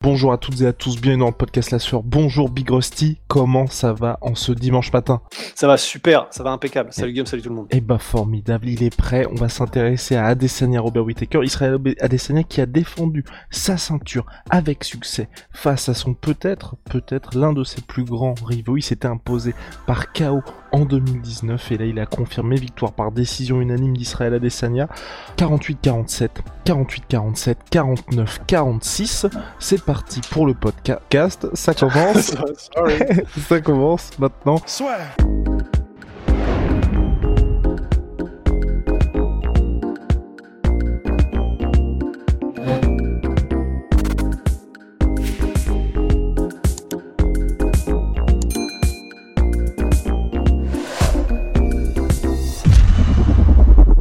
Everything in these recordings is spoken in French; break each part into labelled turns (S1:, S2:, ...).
S1: Bonjour à toutes et à tous, bienvenue dans le podcast La Sueur. Bonjour Big Rusty, comment ça va en ce dimanche matin
S2: Ça va super, ça va impeccable. Salut Guillaume, salut tout le monde.
S1: Eh bah formidable, il est prêt, on va s'intéresser à Adesanya Robert Whittaker, Israël Adesanya qui a défendu sa ceinture avec succès face à son peut-être, peut-être l'un de ses plus grands rivaux, il s'était imposé par KO en 2019 et là il a confirmé victoire par décision unanime d'Israël Adesanya 48-47, 48-47, 49-46. C'est parti pour le podcast, ça commence. ça commence maintenant.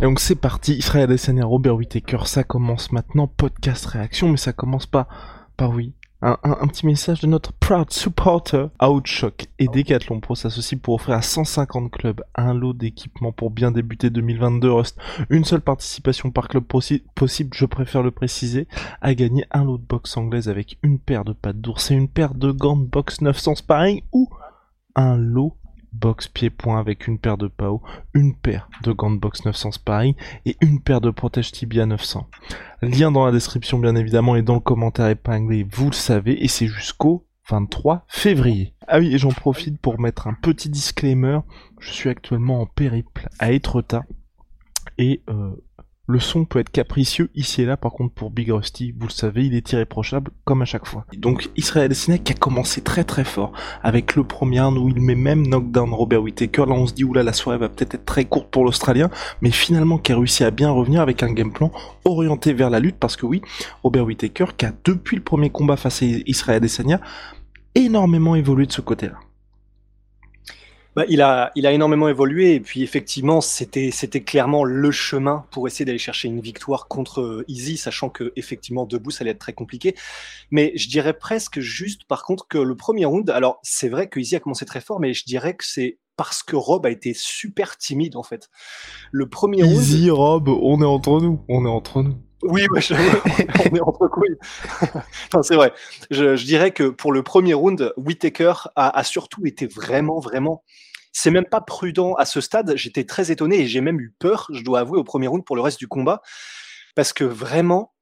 S1: Donc c'est parti, Israël Adesanya, Robert Whittaker, ça commence maintenant, podcast réaction, mais ça commence pas. Par oui. Un, un- un petit message de notre proud supporter. Outshock et Decathlon Pro s'associent pour offrir à 150 clubs un lot d'équipements pour bien débuter 2022 Rust. Une seule participation par club possi- possible, je préfère le préciser, à gagner un lot de box anglaise avec une paire de pattes d'ours et une paire de gants de box 900 sparring ou un lot box pied-point avec une paire de PAO, une paire de gants de box 900 sparring et une paire de protège tibia 900. Lien dans la description bien évidemment et dans le commentaire épinglé, vous le savez, et c'est jusqu'au 23 février. Ah oui, et j'en profite pour mettre un petit disclaimer, je suis actuellement en périple à Étretat, et euh, le son peut être capricieux ici et là, par contre pour Big Rusty, vous le savez, il est irréprochable comme à chaque fois. Donc Adesanya qui a commencé très très fort avec le premier où il met même knockdown Robert Whittaker, là on se dit oula la soirée va peut-être être très courte pour l'Australien, mais finalement qui a réussi à bien revenir avec un game plan orienté vers la lutte parce que oui, Robert Whittaker qui a depuis le premier combat face à Israël Adesanya énormément évolué de ce côté-là.
S2: Bah, il, a, il a énormément évolué et puis effectivement, c'était c'était clairement le chemin pour essayer d'aller chercher une victoire contre euh, Easy, sachant que effectivement debout, ça allait être très compliqué. Mais je dirais presque juste, par contre, que le premier round, alors c'est vrai que Easy a commencé très fort, mais je dirais que c'est parce que Rob a été super timide en fait. Le premier round,
S1: Easy Rob, on est entre nous, on est entre nous.
S2: Oui, je- on est entre couilles. c'est vrai. Je, dirais que pour le premier round, Whitaker a, surtout été vraiment, vraiment. C'est même pas prudent à ce stade. J'étais très étonné et j'ai même eu peur, je dois avouer, au premier round pour le reste du combat. Parce que vraiment,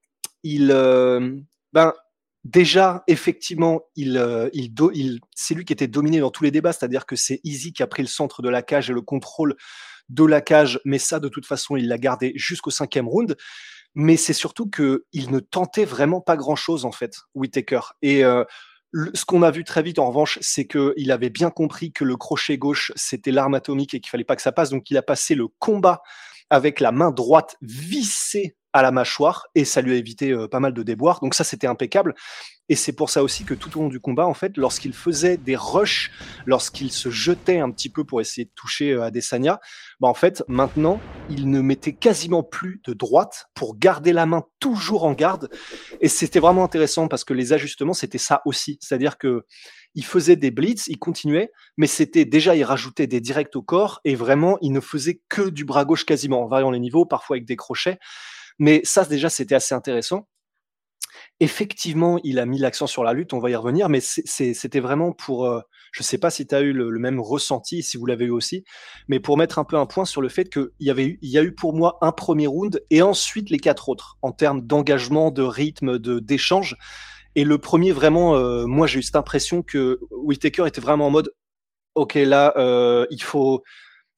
S2: il. euh, ben, déjà, effectivement, il, euh, il, c'est lui qui était dominé dans tous les débats. C'est-à-dire que c'est Easy qui a pris le centre de la cage et le contrôle de la cage. Mais ça, de toute façon, il l'a gardé jusqu'au cinquième round mais c'est surtout que il ne tentait vraiment pas grand chose en fait, Whitaker. Et euh, ce qu'on a vu très vite en revanche, c'est qu'il avait bien compris que le crochet gauche c'était l'arme atomique et qu'il fallait pas que ça passe, donc il a passé le combat avec la main droite vissée à la mâchoire et ça lui a évité euh, pas mal de déboires. Donc ça c'était impeccable. Et c'est pour ça aussi que tout au long du combat, en fait, lorsqu'il faisait des rushs, lorsqu'il se jetait un petit peu pour essayer de toucher euh, Adesanya, bah en fait, maintenant, il ne mettait quasiment plus de droite pour garder la main toujours en garde. Et c'était vraiment intéressant parce que les ajustements, c'était ça aussi. C'est-à-dire que il faisait des blitz, il continuait, mais c'était déjà, il rajoutait des directs au corps et vraiment, il ne faisait que du bras gauche quasiment, en variant les niveaux, parfois avec des crochets. Mais ça, déjà, c'était assez intéressant. Effectivement, il a mis l'accent sur la lutte, on va y revenir, mais c'était vraiment pour, euh, je sais pas si tu as eu le, même ressenti, si vous l'avez eu aussi, mais pour mettre un peu un point sur le fait qu'il y, il y a eu pour moi un premier round et ensuite les quatre autres, en termes d'engagement, de rythme, de d'échange. Et le premier, vraiment, euh, moi j'ai eu cette impression que Whitaker était vraiment en mode, ok, là, euh, il faut,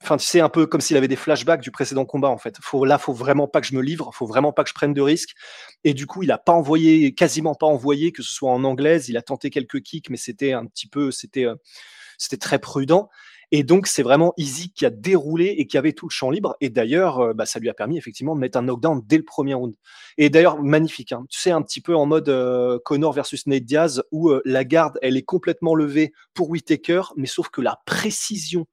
S2: Enfin, tu sais, un peu comme s'il avait des flashbacks du précédent combat, en fait. Faut, là, faut vraiment pas que je me livre, faut vraiment pas que je prenne de risques. Et du coup, il a pas envoyé, quasiment pas envoyé, que ce soit en anglaise. Il a tenté quelques kicks, mais c'était un petit peu, c'était, euh, c'était très prudent. Et donc, c'est vraiment Easy qui a déroulé et qui avait tout le champ libre. Et d'ailleurs, euh, bah, ça lui a permis effectivement de mettre un knockdown dès le premier round. Et d'ailleurs, magnifique. Hein. Tu sais, un petit peu en mode euh, Connor versus Nate Diaz, où euh, la garde, elle est complètement levée pour Whitaker, mais sauf que la précision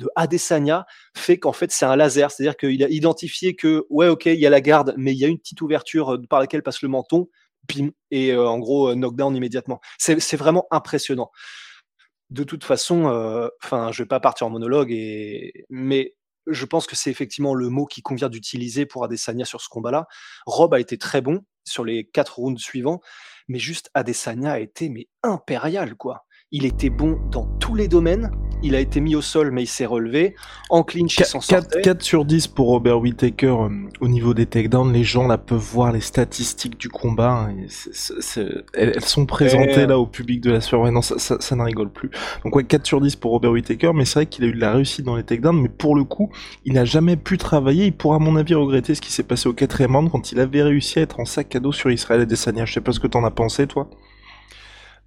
S2: de Adesanya fait qu'en fait c'est un laser, c'est-à-dire qu'il a identifié que ouais ok il y a la garde, mais il y a une petite ouverture par laquelle passe le menton, bim et en gros knockdown immédiatement. C'est vraiment impressionnant de toute façon, euh, enfin, je vais pas partir en monologue, et... mais je pense que c'est effectivement le mot qui convient d'utiliser pour Adesanya sur ce combat-là. Rob a été très bon sur les quatre rounds suivants, mais juste Adesanya a été mais impérial quoi. Il était bon dans tous les domaines. Il a été mis au sol, mais il s'est relevé. En clinch, il s'en
S1: 4, sur 10 pour Robert Whittaker euh, au niveau des takedowns. Les gens là peuvent voir les statistiques du combat. Hein, elles, sont présentées là au public de la soirée. non, ça, ça, ne rigole plus. Donc ouais, 4 sur 10 pour Robert Whittaker, mais c'est vrai qu'il a eu de la réussite dans les takedowns. Mais pour le coup, il n'a jamais pu travailler. Il pourra, à mon avis, regretter ce qui s'est passé au quatrième round quand il avait réussi à être en sac à dos sur Israël et Desania. Je sais pas ce que t'en as pensé, toi.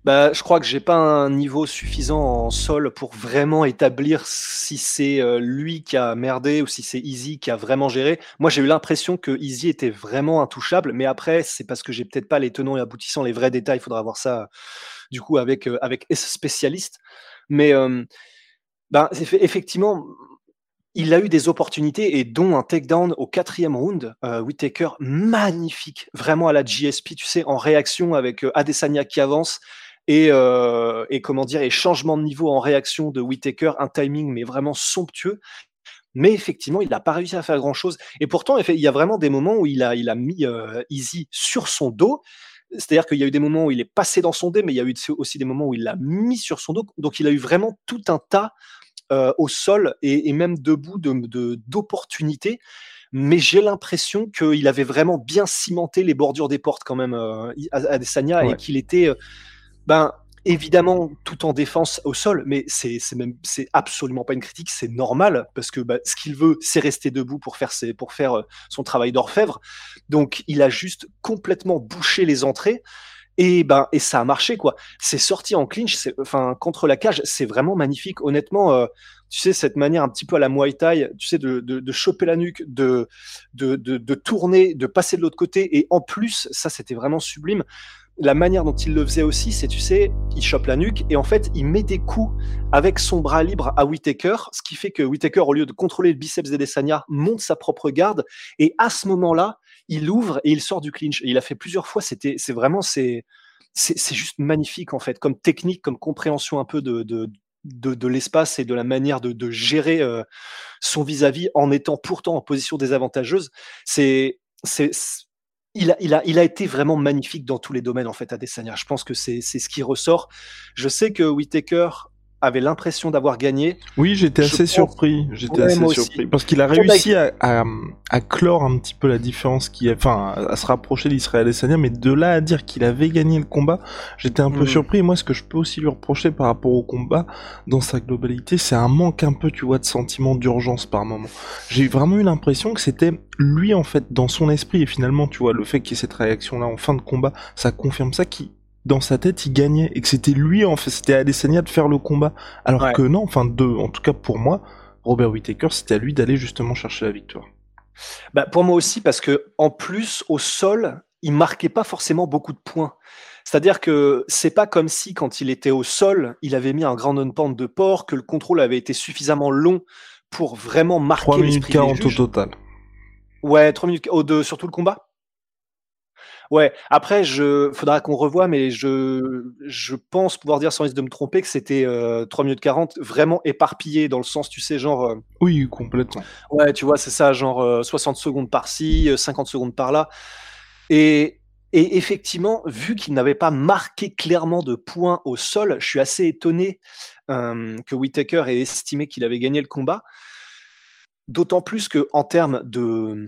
S2: Bah, je crois que j'ai pas un niveau suffisant en sol pour vraiment établir si c'est euh, lui qui a merdé ou si c'est Easy qui a vraiment géré. Moi, j'ai eu l'impression que Easy était vraiment intouchable, mais après, c'est parce que j'ai peut-être pas les tenants et aboutissants, les vrais détails. Il faudra voir ça du coup avec euh, avec spécialiste. Mais euh, ben, effectivement, il a eu des opportunités et dont un takedown au quatrième round, euh, Whitaker magnifique, vraiment à la GSP, tu sais, en réaction avec Adesanya qui avance euh, et, comment dire, et changement de niveau en réaction de Whitaker, un timing mais vraiment somptueux. Mais effectivement, il n'a pas réussi à faire grand chose. Et pourtant, il y a vraiment des moments où il a, il a mis euh, Easy sur son dos. C'est-à-dire qu'il y a eu des moments où il est passé dans son dos, mais il y a eu aussi des moments où il l'a mis sur son dos. Donc il a eu vraiment tout un tas euh, au sol et, même debout d'opportunités. De, mais j'ai l'impression qu'il avait vraiment bien cimenté les bordures des portes quand même à, Adesanya et qu'il était ben, évidemment, tout en défense au sol, mais c'est même c'est absolument pas une critique, c'est normal parce que bah, ce qu'il veut, c'est rester debout pour faire ses, pour faire euh, son travail d'orfèvre. Donc, il a juste complètement bouché les entrées. Et ben et ça a marché quoi. C'est sorti en clinch, enfin contre la cage, c'est vraiment magnifique. Honnêtement, euh, tu sais cette manière un petit peu à la Muay Thai, tu sais de, de, choper la nuque, de de, de tourner, de passer de l'autre côté, et en plus ça c'était vraiment sublime la manière dont il le faisait aussi, c'est, tu sais, il chope la nuque et en fait, il met des coups avec son bras libre à Whitaker, ce qui fait que Whitaker, au lieu de contrôler le biceps d'Adesanya, monte sa propre garde et à ce moment-là, il ouvre et il sort du clinch. Et il a fait plusieurs fois. C'était, c'est vraiment, c'est, c'est, juste magnifique en fait, comme technique, comme compréhension un peu de, de, de, l'espace et de la manière de, gérer euh, son vis-à-vis en étant pourtant en position désavantageuse. C'est, c'est il a, il, a, il a été vraiment magnifique dans tous les domaines en fait à Desania. Je pense que c'est ce qui ressort. Je sais que Whitaker avait l'impression d'avoir gagné.
S1: Oui, j'étais assez surpris. J'étais assez surpris parce qu'il a réussi à, à, clore un petit peu la différence qui, enfin, à se rapprocher d'Israël Sania, mais de là à dire qu'il avait gagné le combat, j'étais un peu hmm. surpris. moi, ce que je peux aussi lui reprocher par rapport au combat dans sa globalité, c'est un manque un peu, tu vois, de sentiment d'urgence par moment. J'ai vraiment eu l'impression que c'était lui en fait dans son esprit et finalement, tu vois, le fait qu'il y ait cette réaction là en fin de combat, ça confirme ça qui dans sa tête, il gagnait et que c'était lui, en fait, c'était à Adesanya de faire le combat. Alors que non, enfin, de, en tout cas pour moi, Robert Whittaker, c'était à lui d'aller justement chercher la victoire.
S2: Bah, pour moi aussi, parce que en plus, au sol, il marquait pas forcément beaucoup de points. C'est-à-dire que c'est pas comme si, quand il était au sol, il avait mis un grand non-pente de port, que le contrôle avait été suffisamment long pour vraiment marquer 3
S1: minutes 40 au total.
S2: Ouais, 3 minutes au de, sur tout le combat Ouais, après, je faudra qu'on revoie, mais je, je pense pouvoir dire sans risque de me tromper que c'était 3 euh, minutes 40 vraiment éparpillé dans le sens, tu sais, genre. Euh,
S1: oui, complètement.
S2: Ouais, tu vois, c'est ça, genre 60 euh, secondes par-ci, 50 secondes par-là. Et, et effectivement, vu qu'il n'avait pas marqué clairement de points au sol, je suis assez étonné que Whitaker ait estimé qu'il avait gagné le combat. D'autant plus que en termes de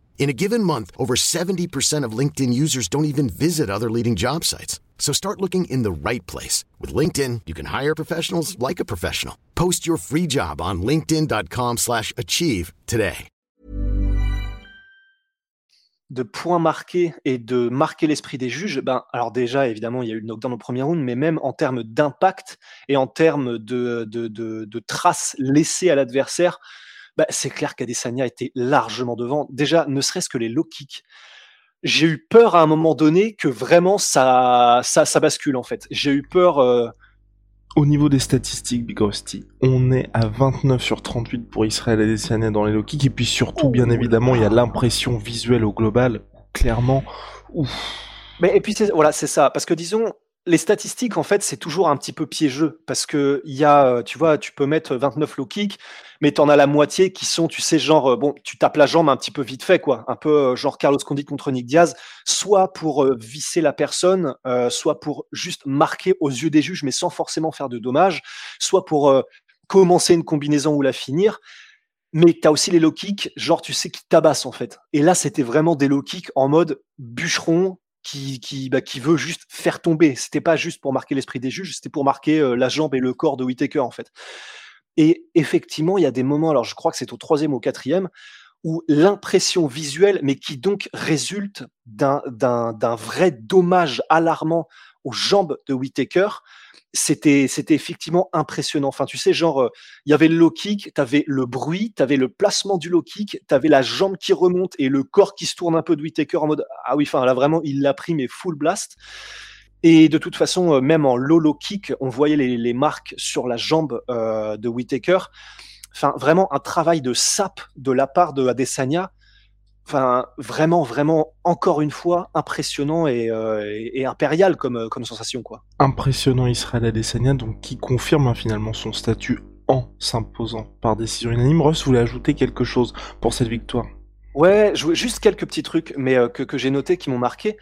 S3: In a given month, over 70% of LinkedIn users don't even visit other leading job sites. So start looking in the right place. With LinkedIn, you can hire professionals like a professional. Post your free job on linkedin.com slash achieve today.
S2: De points marqués et de marquer l'esprit des juges, ben, alors déjà, évidemment, il y a eu le knockdown au premier round, mais même en termes d'impact et en termes de, traces laissées à l'adversaire, bah, c'est clair qu'Adesanya était largement devant. Déjà, ne serait-ce que les low kicks. J'ai eu peur à un moment donné que vraiment ça, ça, ça bascule en fait. J'ai eu peur. Euh,
S1: Au niveau des statistiques, Big Rusty, on est à 29 sur 38 pour Israël Adesanya dans les low kicks. Et puis surtout, bien oh évidemment, il y a l'impression visuelle au global. Clairement, ouf.
S2: Mais et puis voilà, c'est ça. Parce que disons, les statistiques, en fait, c'est toujours un petit peu piégeux parce que y a, euh, tu vois, tu peux mettre 29 low kicks, mais tu en as la moitié qui sont, tu sais, genre, euh, bon, tu tapes la jambe un petit peu vite fait, quoi, un peu euh, genre Carlos Condit contre Nick Diaz, soit pour visser la personne, soit pour juste marquer aux yeux des juges, mais sans forcément faire de dommages, soit pour commencer une combinaison ou la finir. Mais tu as aussi les low kicks, genre, tu sais, qui tabassent, en fait. Et là, c'était vraiment des low kicks en mode bûcheron, qui, qui, bah, qui veut juste faire tomber. C'était pas juste pour marquer l'esprit des juges, c'était pour marquer la jambe et le corps de Whitaker en fait. Et effectivement, il y a des moments, alors je crois que c'est au troisième ou au quatrième, où l'impression visuelle, mais qui donc résulte d'un vrai dommage alarmant aux jambes de Whitaker, c'était c'était effectivement impressionnant. Enfin, tu sais, genre, euh, il y avait le low kick, tu avais le bruit, tu avais le placement du low kick, tu avais la jambe qui remonte et le corps qui se tourne un peu de Whitaker en mode ah oui, enfin là vraiment, il l'a pris mais full blast. Et de toute façon, euh, même en low low kick, on voyait les, marques sur la jambe euh, de Whitaker. Enfin, vraiment un travail de sap de la part de Adesanya Enfin, vraiment, vraiment, encore une fois, impressionnant et, euh, impérial comme, comme sensation, quoi.
S1: Impressionnant Israël Adesanya, donc qui confirme hein, finalement son statut en s'imposant par décision unanime. Russ voulait ajouter quelque chose pour cette victoire?
S2: Ouais, juste quelques petits trucs, mais euh, que, j'ai notés qui m'ont marqué.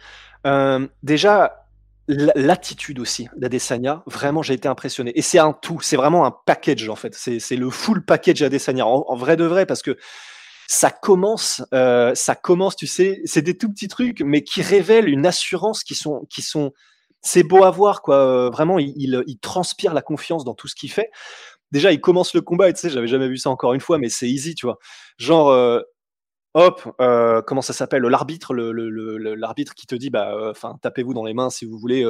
S2: Euh, déjà, l'attitude aussi d'Adesanya, vraiment j'ai été impressionné. Et c'est un tout, c'est vraiment un package en fait. C'est le full package Adesanya, en, vrai de vrai, parce que ça commence, euh, ça commence, tu sais, c'est des tout petits trucs, mais qui révèlent une assurance qui sont, qui sont, c'est beau à voir, quoi. Euh, vraiment, il, il, transpire la confiance dans tout ce qu'il fait. Déjà, il commence le combat, et tu sais, j'avais jamais vu ça encore une fois, mais c'est easy, tu vois. Genre, euh, hop, comment ça s'appelle L'arbitre, l'arbitre qui te dit, bah, enfin, tapez-vous dans les mains si vous voulez,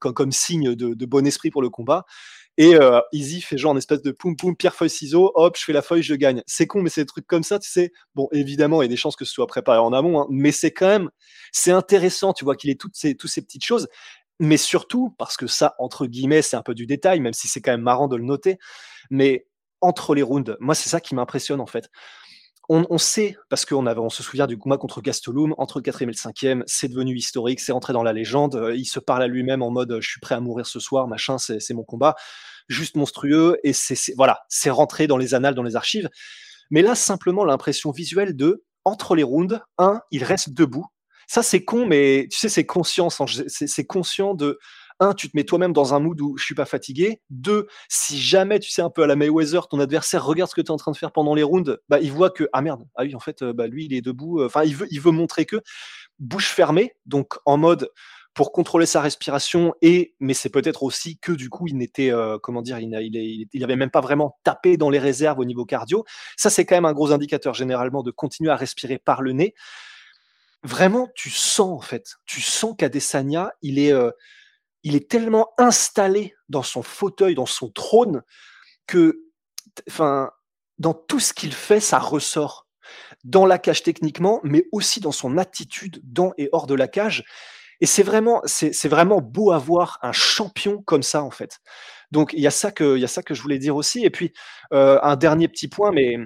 S2: comme, signe de, bon esprit pour le combat. Et euh, Easy fait genre une espèce de poum poum, pierre feuille ciseaux, hop, je fais la feuille, je gagne. C'est con, mais c'est des trucs comme ça, tu sais. Bon, évidemment, il y a des chances que ce soit préparé en amont, hein, mais c'est quand même, c'est intéressant, tu vois, qu'il ait toutes ces, toutes ces petites choses. Mais surtout, parce que ça, entre guillemets, c'est un peu du détail, même si c'est quand même marrant de le noter. Mais entre les rounds, moi, c'est ça qui m'impressionne en fait on, sait, parce qu'on on se souvient du combat contre Gastelum, entre le quatrième et le cinquième, c'est devenu historique, c'est rentré dans la légende. Euh, il se parle à lui-même en mode je suis prêt à mourir ce soir, machin, c'est mon combat. Juste monstrueux, et c'est voilà, c'est rentré dans les annales, dans les archives. Mais là, simplement l'impression visuelle de entre les rounds, un, il reste debout. Ça, c'est con, mais tu sais, c'est conscience. Hein, c'est conscient de un, tu te mets toi-même dans un mood où je suis pas fatigué. Deux, si jamais tu sais un peu à la Mayweather, ton adversaire regarde ce que tu es en train de faire pendant les rounds, bah il voit que ah merde, ah oui en fait euh, bah lui il est debout. Euh, enfin il veut montrer que bouche fermée, donc en mode pour contrôler sa respiration et mais c'est peut-être aussi que du coup il n'était euh, comment dire il, il, il, avait même pas vraiment tapé dans les réserves au niveau cardio ça c'est quand même un gros indicateur généralement de continuer à respirer par le nez vraiment tu sens en fait tu sens qu'Adesanya il est il est tellement installé dans son fauteuil, dans son trône, que, enfin, dans tout ce qu'il fait, ça ressort. Dans la cage techniquement, mais aussi dans son attitude dans et hors de la cage. Et c'est vraiment, c'est vraiment beau à voir un champion comme ça, en fait. Donc, il y, a ça que, il y a ça que je voulais dire aussi. Et puis, euh, un dernier petit point, mais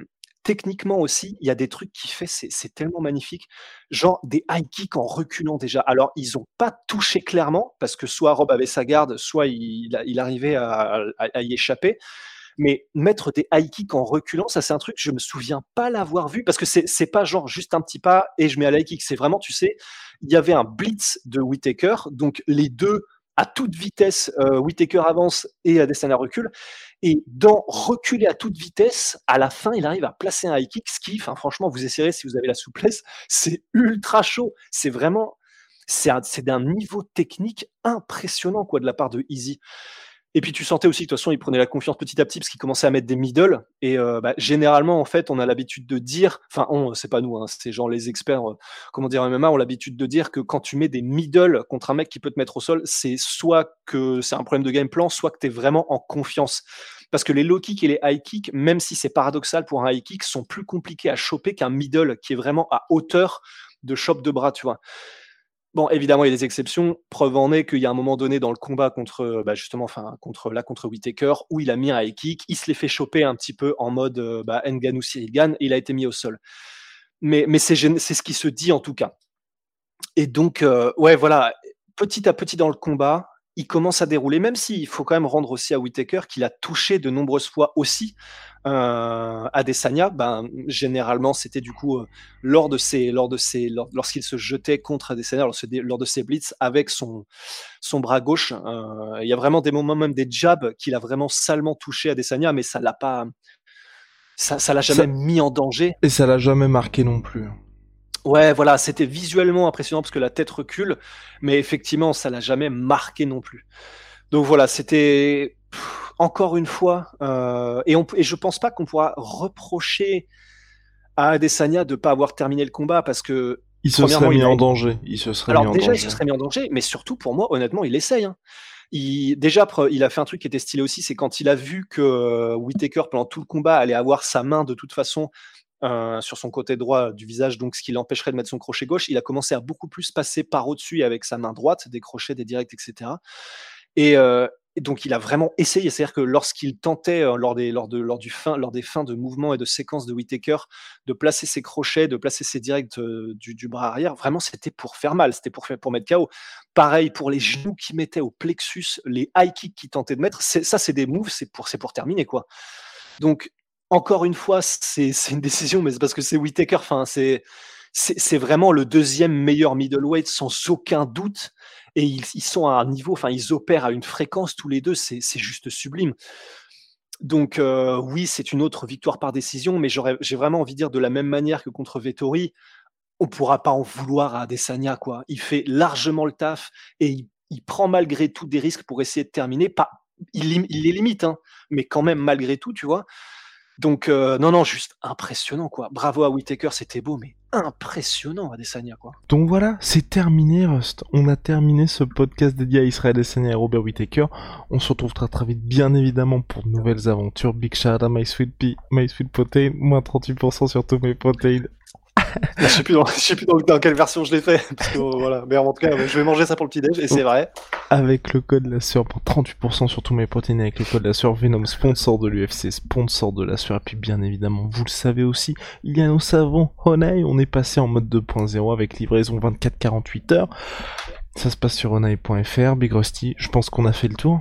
S2: techniquement aussi, il y a des trucs qu'il fait, c'est tellement magnifique. Genre des high kicks en reculant déjà. Alors, ils n'ont pas touché clairement, parce que soit Rob avait sa garde, soit il, arrivait à, y échapper. Mais mettre des high kicks en reculant, ça c'est un truc, je me souviens pas l'avoir vu, parce que c'est pas genre juste un petit pas et je mets à high kick. C'est vraiment, tu sais, il y avait un blitz de Whitaker, donc les deux à toute vitesse, euh, Whitaker avance et Adesanya recule. Et dans reculer à toute vitesse, à la fin, il arrive à placer un high kick, ce qui, franchement, vous essayerez si vous avez la souplesse, c'est ultra chaud. C'est vraiment, c'est d'un niveau technique impressionnant quoi de la part de Easy. Et puis tu sentais aussi que de toute façon, il prenait la confiance petit à petit parce qu'il commençait à mettre des middle. Et euh, bah, généralement, en fait, on a l'habitude de dire, enfin, on, c'est pas nous, hein, c'est genre les experts, euh, comment dire, MMA, ont l'habitude de dire que quand tu mets des middle contre un mec qui peut te mettre au sol, c'est soit que c'est un problème de game plan, soit que tu es vraiment en confiance. Parce que les low kicks et les high kicks, même si c'est paradoxal pour un high kick, sont plus compliqués à choper qu'un middle qui est vraiment à hauteur de chop de bras, tu vois. Bon, évidemment, il y a des exceptions. Preuve en est qu'il y a un moment donné dans le combat contre, bah, justement, enfin, contre là contre Whitaker, où il a mis un high kick, il se l'est fait choper un petit peu en mode euh, bah, Nganou Sirigan, et il a été mis au sol. Mais, mais c'est ce qui se dit en tout cas. Et donc, euh, ouais, voilà, petit à petit dans le combat, il commence à dérouler, même s'il faut quand même rendre aussi à Whitaker qu'il a touché de nombreuses fois aussi euh, Adesanya, ben, généralement c'était du coup euh, lors de ses, lors de ses, lorsqu'il se jetait contre Adesanya, lors, lors de ses blitz avec son, son bras gauche. Euh, il y a vraiment des moments, même des jabs qu'il a vraiment salement touché Adesanya, mais ça l'a pas, ça, ça l'a jamais mis en danger.
S1: Et ça l'a jamais marqué non plus.
S2: Ouais, voilà, c'était visuellement impressionnant parce que la tête recule, mais effectivement, ça l'a jamais marqué non plus. Donc voilà, c'était encore une fois, euh, et, on, et je pense pas qu'on pourra reprocher à Adesanya de pas avoir terminé le combat parce que
S1: il se serait mis en danger. Il se serait
S2: Alors
S1: mis
S2: déjà,
S1: en
S2: il se serait mis en danger, mais surtout pour moi, honnêtement, il essaye. Hein. Il, déjà, il a fait un truc qui était stylé aussi, c'est quand il a vu que euh, Whitaker pendant tout le combat allait avoir sa main de toute façon sur son côté droit du visage, donc ce qui l'empêcherait de mettre son crochet gauche, il a commencé à beaucoup plus passer par au-dessus avec sa main droite, des crochets, des directs, etc. Et, euh, donc il a vraiment essayé, c'est-à-dire que lorsqu'il tentait euh, lors des lors de lors du fin lors des fins de mouvements et de séquences de Whitaker de placer ses crochets, de placer ses directs euh, du, bras arrière, vraiment c'était pour faire mal, c'était pour pour mettre KO. Pareil pour les genoux qu'il mettait au plexus, les high kicks qu'il tentait de mettre, ça c'est des moves, c'est pour pour terminer quoi. Donc encore une fois, c'est une décision, mais c'est parce que c'est Whitaker, enfin c'est vraiment le deuxième meilleur middleweight sans aucun doute et ils, sont à un niveau, enfin, ils opèrent à une fréquence tous les deux, c'est juste sublime. Donc euh, oui, c'est une autre victoire par décision, mais j'ai vraiment envie de dire de la même manière que contre Vettori, on pourra pas en vouloir à Adesanya quoi. Il fait largement le taf et il, prend malgré tout des risques pour essayer de terminer. Pas, il, il les limite, hein, mais quand même malgré tout, tu vois. Donc euh, non non, juste impressionnant quoi. Bravo à Whitaker, c'était beau, mais impressionnant Adesanya quoi.
S1: Donc voilà, c'est terminé Rust. On a terminé ce podcast dédié à Israël Adesanya et Robert Whitaker. On se retrouve très très vite bien évidemment pour de nouvelles aventures. Big shout à My Sweet Pea, My Sweet Protein, moins 38% sur tous mes protéines
S2: je sais plus dans, je sais plus dans, quelle version je l'ai fait. Parce que, voilà. Mais en tout cas, je vais manger ça pour le petit déj et c'est vrai.
S1: Avec le code la sueur pour 38% sur tous mes protéines avec le code la sueur Venom, sponsor de l'UFC, sponsor de la sueur. Et puis bien évidemment, vous le savez aussi, il y a nos savons Honai. On est passé en mode 2.0 avec livraison 24-48 heures. Ça se passe sur honai.fr. Big Rusty, je pense qu'on a fait le tour.